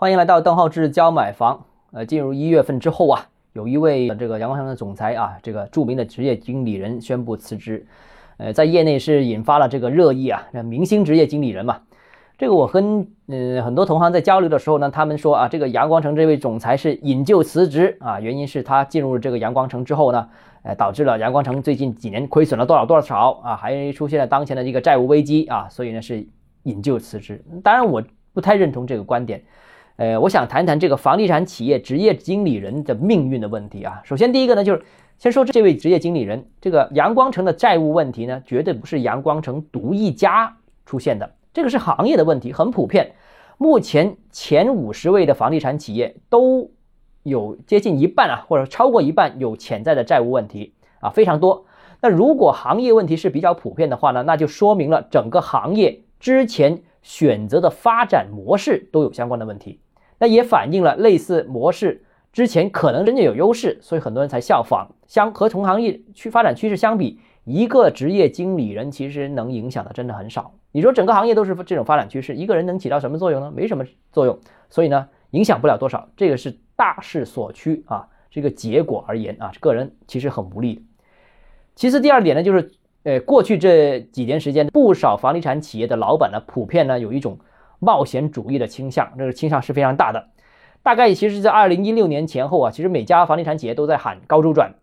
欢迎来到邓浩志教买房。呃，进入一月份之后啊，有一位这个阳光城的总裁啊，这个著名的职业经理人宣布辞职。呃，在业内是引发了这个热议啊，那明星职业经理人嘛。这个我跟嗯很多同行在交流的时候呢，他们说啊，这个阳光城这位总裁是引咎辞职啊，原因是他进入这个阳光城之后呢，呃，导致了阳光城最近几年亏损了多少多少啊，还出现了当前的一个债务危机啊，所以呢是引咎辞职。当然我不太认同这个观点。呃，我想谈谈这个房地产企业职业经理人的命运的问题啊。首先，第一个呢，就是先说这位职业经理人，这个阳光城的债务问题呢，绝对不是阳光城独一家出现的，这个是行业的问题，很普遍。目前前五十位的房地产企业都有接近一半啊，或者超过一半有潜在的债务问题啊，非常多。那如果行业问题是比较普遍的话呢，那就说明了整个行业之前选择的发展模式都有相关的问题。那也反映了类似模式之前可能真的有优势，所以很多人才效仿。相和同行业去发展趋势相比，一个职业经理人其实能影响的真的很少。你说整个行业都是这种发展趋势，一个人能起到什么作用呢？没什么作用。所以呢，影响不了多少。这个是大势所趋啊，这个结果而言啊，个人其实很无力。其次，第二点呢，就是呃，过去这几年时间，不少房地产企业的老板呢，普遍呢有一种。冒险主义的倾向，这个倾向是非常大的。大概其实，在二零一六年前后啊，其实每家房地产企业都在喊高周转，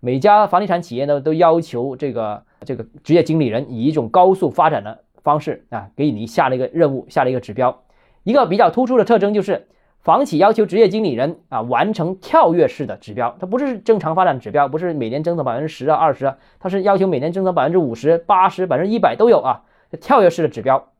每家房地产企业呢都要求这个这个职业经理人以一种高速发展的方式啊，给你下了一个任务，下了一个指标。一个比较突出的特征就是，房企要求职业经理人啊完成跳跃式的指标，它不是正常发展指标，不是每年增长百分之十啊二十啊，它是要求每年增长百分之五十、八十、百分之一百都有啊，跳跃式的指标。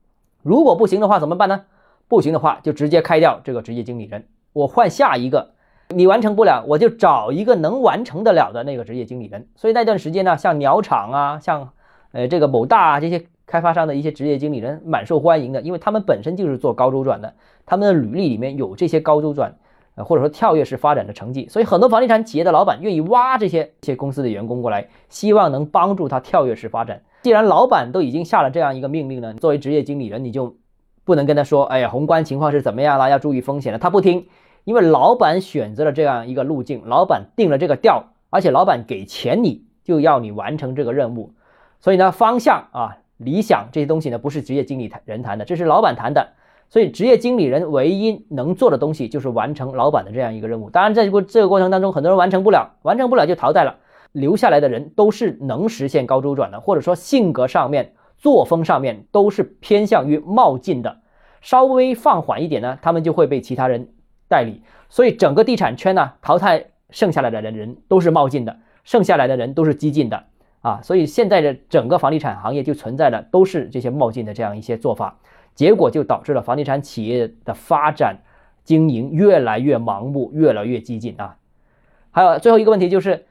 如果不行的话怎么办呢？不行的话就直接开掉这个职业经理人，我换下一个。你完成不了，我就找一个能完成得了的那个职业经理人。所以那段时间呢，像鸟厂啊，像呃这个某大啊这些开发商的一些职业经理人蛮受欢迎的，因为他们本身就是做高周转的，他们的履历里面有这些高周转，呃或者说跳跃式发展的成绩，所以很多房地产企业的老板愿意挖这些这些公司的员工过来，希望能帮助他跳跃式发展。既然老板都已经下了这样一个命令呢，作为职业经理人，你就不能跟他说：“哎呀，宏观情况是怎么样了？要注意风险了。”他不听，因为老板选择了这样一个路径，老板定了这个调，而且老板给钱你就要你完成这个任务。所以呢，方向啊、理想这些东西呢，不是职业经理人谈的，这是老板谈的。所以，职业经理人唯一能做的东西就是完成老板的这样一个任务。当然，在这个这个过程当中，很多人完成不了，完成不了就淘汰了。留下来的人都是能实现高周转的，或者说性格上面、作风上面都是偏向于冒进的。稍微放缓一点呢，他们就会被其他人代理。所以整个地产圈呢，淘汰剩下来的人人都是冒进的，剩下来的人都是激进的啊。所以现在的整个房地产行业就存在的都是这些冒进的这样一些做法，结果就导致了房地产企业的发展经营越来越盲目，越来越激进啊。还有最后一个问题就是。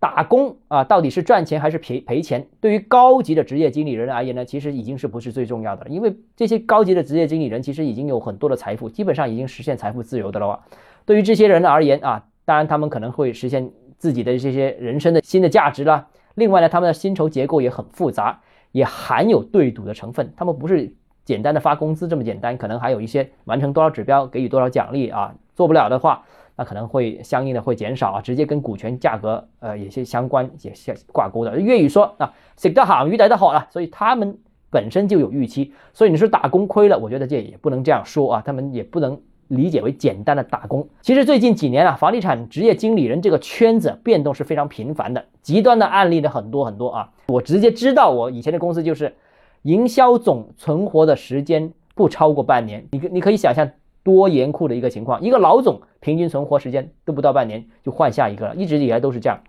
打工啊，到底是赚钱还是赔赔钱？对于高级的职业经理人而言呢，其实已经是不是最重要的了。因为这些高级的职业经理人其实已经有很多的财富，基本上已经实现财富自由的了。对于这些人而言啊，当然他们可能会实现自己的这些人生的新的价值啦。另外呢，他们的薪酬结构也很复杂，也含有对赌的成分。他们不是简单的发工资这么简单，可能还有一些完成多少指标给予多少奖励啊。做不了的话。那可能会相应的会减少啊，直接跟股权价格呃也是相关也是挂钩的。粤语说啊，食得好鱼来得好了，所以他们本身就有预期。所以你说打工亏了，我觉得这也不能这样说啊，他们也不能理解为简单的打工。其实最近几年啊，房地产职业经理人这个圈子变动是非常频繁的，极端的案例的很多很多啊。我直接知道，我以前的公司就是营销总存活的时间不超过半年，你你可以想象。多严酷的一个情况，一个老总平均存活时间都不到半年就换下一个了，一直以来都是这样。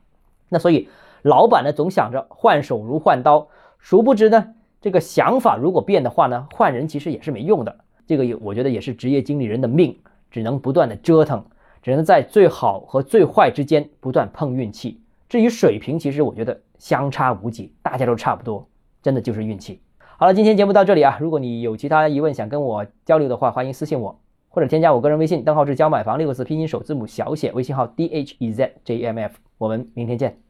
那所以老板呢总想着换手如换刀，殊不知呢这个想法如果变的话呢，换人其实也是没用的。这个也我觉得也是职业经理人的命，只能不断的折腾，只能在最好和最坏之间不断碰运气。至于水平，其实我觉得相差无几，大家都差不多，真的就是运气。好了，今天节目到这里啊，如果你有其他疑问想跟我交流的话，欢迎私信我。或者添加我个人微信，账号是教买房六个字拼音首字母小写，微信号 d h e z j m f。我们明天见。